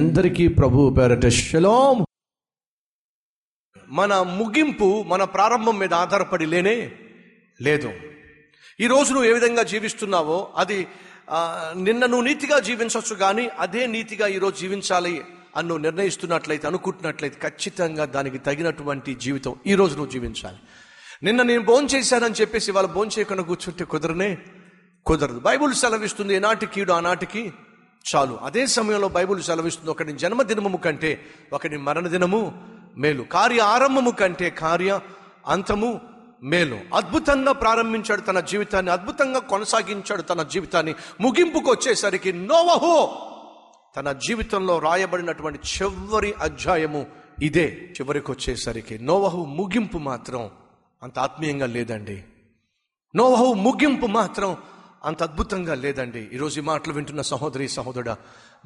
అందరికీ ప్రభు పేరట శలోం. మన ముగింపు మన ప్రారంభం మీద ఆధారపడి లేనే లేదు. ఈ నువ్వు ఏ విధంగా జీవిస్తున్నావో అది నిన్న నువ్వు నీతిగా జీవించవచ్చు కానీ అదే నీతిగా ఈరోజు జీవించాలి అని నువ్వు నిర్ణయిస్తున్నట్లయితే అనుకుంటున్నట్లయితే ఖచ్చితంగా దానికి తగినటువంటి జీవితం ఈ నువ్వు జీవించాలి. నిన్న నేను భోజనం చేశానని చెప్పేసి వాళ్ళు భోజనం చేయకుండా కూర్చుంటే కుదరనే కుదరదు. బైబుల్ సెలవిస్తుంది ఏనాటి కీడు ఆనాటికి చాలు. అదే సమయంలో బైబుల్ సెలవిస్తుంది ఒకటి జన్మదినము కంటే ఒకటి మరణ దినము మేలు. కార్య ఆరంభము కంటే కార్య అంతము మేలు. అద్భుతంగా ప్రారంభించాడు తన జీవితాన్ని అద్భుతంగా కొనసాగించాడు తన జీవితాన్ని. ముగింపుకు వచ్చేసరికి నోవహో తన జీవితంలో రాయబడినటువంటి చివరి అధ్యాయము ఇదే. చివరికి వచ్చేసరికి నోవహు ముగింపు మాత్రం అంత ఆత్మీయంగా లేదండి. నోవహు ముగింపు మాత్రం అంత అద్భుతంగా లేదండి. ఈరోజు ఈ మాటలు వింటున్న సహోదరి సహోదరుడా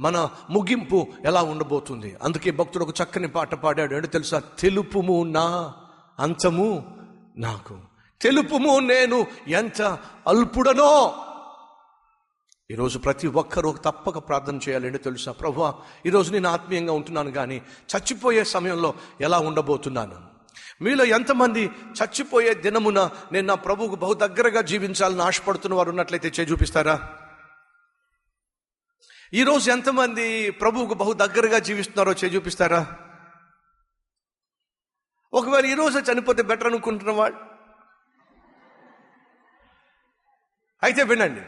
మన ముగింపు ఎలా ఉండబోతుంది? అందుకే భక్తుడు ఒక చక్కని పాట పాడాడు. అంటే తెలుసా? తెలుపుము నా అంతము నాకు. తెలుపుము నేను ఎంత అల్పుడనో. ఈరోజు ప్రతి ఒక్కరూ తప్పక ప్రార్థన చేయాలండి తెలుసా? ప్రభు ఈరోజు నేను ఆత్మీయంగా ఉంటున్నాను కానీ చచ్చిపోయే సమయంలో ఎలా ఉండబోతున్నాను? మీలో ఎంతమంది చచ్చిపోయే దినమున నేను నా ప్రభువుకు బహు దగ్గరగా జీవించాలని ఆశపడుతున్న వారు ఉన్నట్లయితే చేయి చూపిస్తారా? ఈరోజు ఎంతమంది ప్రభువుకు బహు దగ్గరగా జీవిస్తున్నారో చేయి చూపిస్తారా? ఒకవేళ ఈరోజు చనిపోతే బెటర్ అనుకుంటున్న వాళ్ళు అయితే వినండి.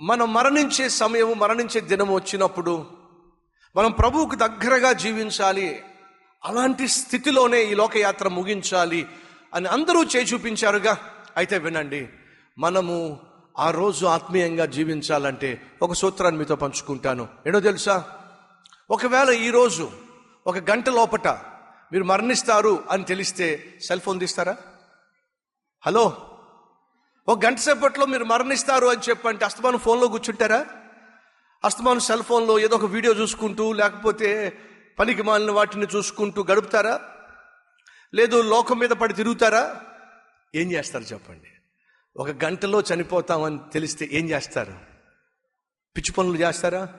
మనం మరణించే సమయము మరణించే దినం వచ్చినప్పుడు మనం ప్రభువుకు దగ్గరగా జీవించాలి అలాంటి స్థితిలోనే ఈ లోకయాత్ర ముగించాలి అని అందరూ చేయి చూపించారుగా. అయితే వినండి మనము ఆ రోజు ఆత్మీయంగా జీవించాలంటే ఒక సూత్రాన్ని మీతో పంచుకుంటాను. ఏంటో తెలుసా? ఒకవేళ ఈరోజు ఒక గంట లోపట మీరు మరణిస్తారు అని తెలిస్తే సెల్ ఫోన్ తీస్తారా? హలో? ఒక గంట సేపట్లో మీరు మరణిస్తారు అని చెప్పంటే అస్తమాను ఫోన్లో కూర్చుంటారా? అస్తమాను సెల్ ఫోన్లో ఏదో ఒక వీడియో చూసుకుంటూ లేకపోతే పనికి మాలిన వాటిని చూసుకుంటూ గడుపుతారా? లేదు లోకం మీద పడి తిరుగుతారా? ఏం చేస్తారు చెప్పండి. ఒక గంటలో చనిపోతామని తెలిస్తే ఏం చేస్తారు? పిచ్చి పనులు చేస్తారా?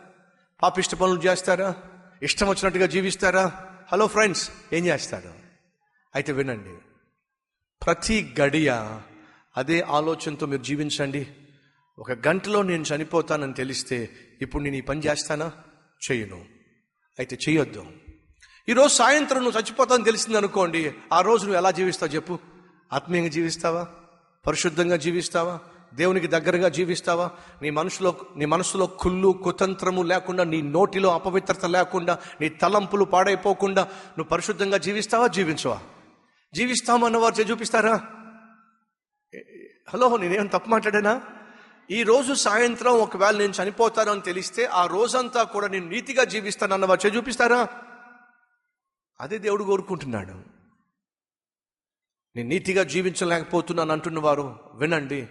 పాపిష్ట పనులు చేస్తారా? ఇష్టం వచ్చినట్టుగా జీవిస్తారా? హలో ఫ్రెండ్స్ ఏం చేస్తారు? అయితే వినండి. ప్రతి గడియ అదే ఆలోచనతో మీరు జీవించండి. ఒక గంటలో నేను చనిపోతానని తెలిస్తే ఇప్పుడు నేను ఈ పని చేస్తానా? చేయను. అయితే చేయొద్దు ఈరోజు సాయంత్రం నువ్వు చచ్చిపోతానని తెలిసింది అనుకోండి ఆ రోజు నువ్వు ఎలా జీవిస్తావు చెప్పు? ఆత్మీయంగా జీవిస్తావా? పరిశుద్ధంగా జీవిస్తావా? దేవునికి దగ్గరగా జీవిస్తావా? నీ మనసులో నీ మనసులో కుళ్ళు కుతంత్రము లేకుండా నీ నోటిలో అపవిత్రత లేకుండా నీ తలంపులు పాడైపోకుండా నువ్వు పరిశుద్ధంగా జీవిస్తావా జీవించవా? జీవిస్తామన్నవారు చే- చూపిస్తారా? హలో నేనేం తప్పు మాట్లాడానా? ఈ రోజు సాయంత్రం ఒకవేళ నేను చనిపోతాను అని తెలిస్తే ఆ రోజంతా కూడా నేను నీతిగా జీవిస్తానన్న అన్నవారు చే చూపిస్తారా? అదే దేవుడు కోరుకుంటున్నాడు. నేను నీతిగా జీవించలేకపోతున్నాను అంటున్న వారు వినండి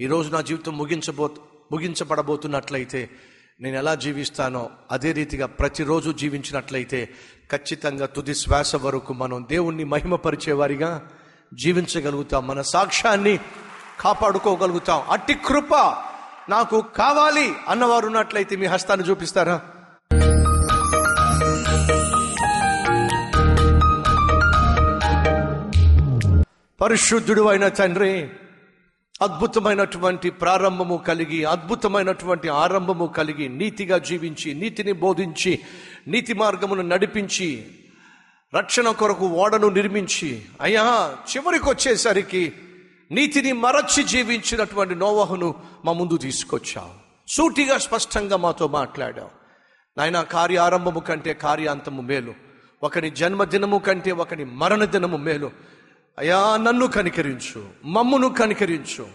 ఈరోజు నా జీవితం ముగించబో ముగించబడబోతున్నట్లయితే నేను ఎలా జీవిస్తానో అదే రీతిగా ప్రతిరోజు జీవించినట్లయితే ఖచ్చితంగా తుది శ్వాస వరకు మనం దేవుణ్ణి మహిమపరిచేవారిగా జీవించగలుగుతాం. మన సాక్ష్యాన్ని కాపాడుకోగలుగుతాం. అట్టి కృప నాకు కావాలి అన్నవారు ఉన్నట్లయితే మీ హస్తాన్ని చూపిస్తారా? పరిశుద్ధుడు అయిన తండ్రి అద్భుతమైనటువంటి ప్రారంభము కలిగి అద్భుతమైనటువంటి ఆరంభము కలిగి నీతిగా జీవించి నీతిని బోధించి నీతి మార్గమును నడిపించి రక్షణ కొరకు ఓడను నిర్మించి అయ్యా చివరికి వచ్చేసరికి నీతిని మరచి జీవించినటువంటి నోవహును మా ముందు తీసుకొచ్చావు. సూటిగా స్పష్టంగా మాతో మాట్లాడావు. నాయన కార్యారంభము కంటే కార్యాంతము మేలు. ఒకని జన్మదినము కంటే ఒకని మరణ దినము మేలు. అయా నన్ను కనికరించు మమ్మును కనికరించు.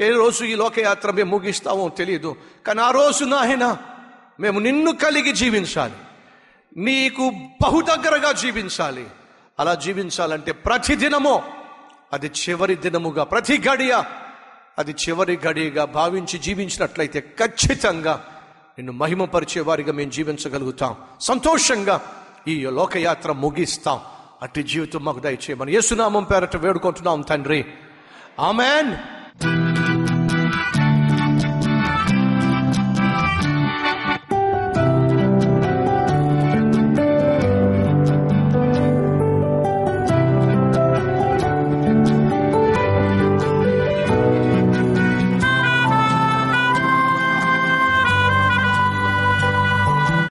ఏ రోజు ఈ లోకయాత్ర మేము ముగిస్తామో తెలియదు కానీ ఆ రోజు నాయన మేము నిన్ను కలిగి జీవించాలి. నీకు బహు దగ్గరగా జీవించాలి. అలా జీవించాలంటే ప్రతిదినమో అది చివరి దినముగా ప్రతి గడియ అది చివరి గడియగా భావించి జీవించినట్లయితే ఖచ్చితంగా నిన్ను మహిమపరిచే వారిగా మేము జీవించగలుగుతాం. సంతోషంగా ఈ లోకయాత్ర ముగిస్తాం. అట్టి జీవితం మాకు దయచేయమని యేసునామం పేరట వేడుకుంటున్నాం తండ్రి. ఆమెన్.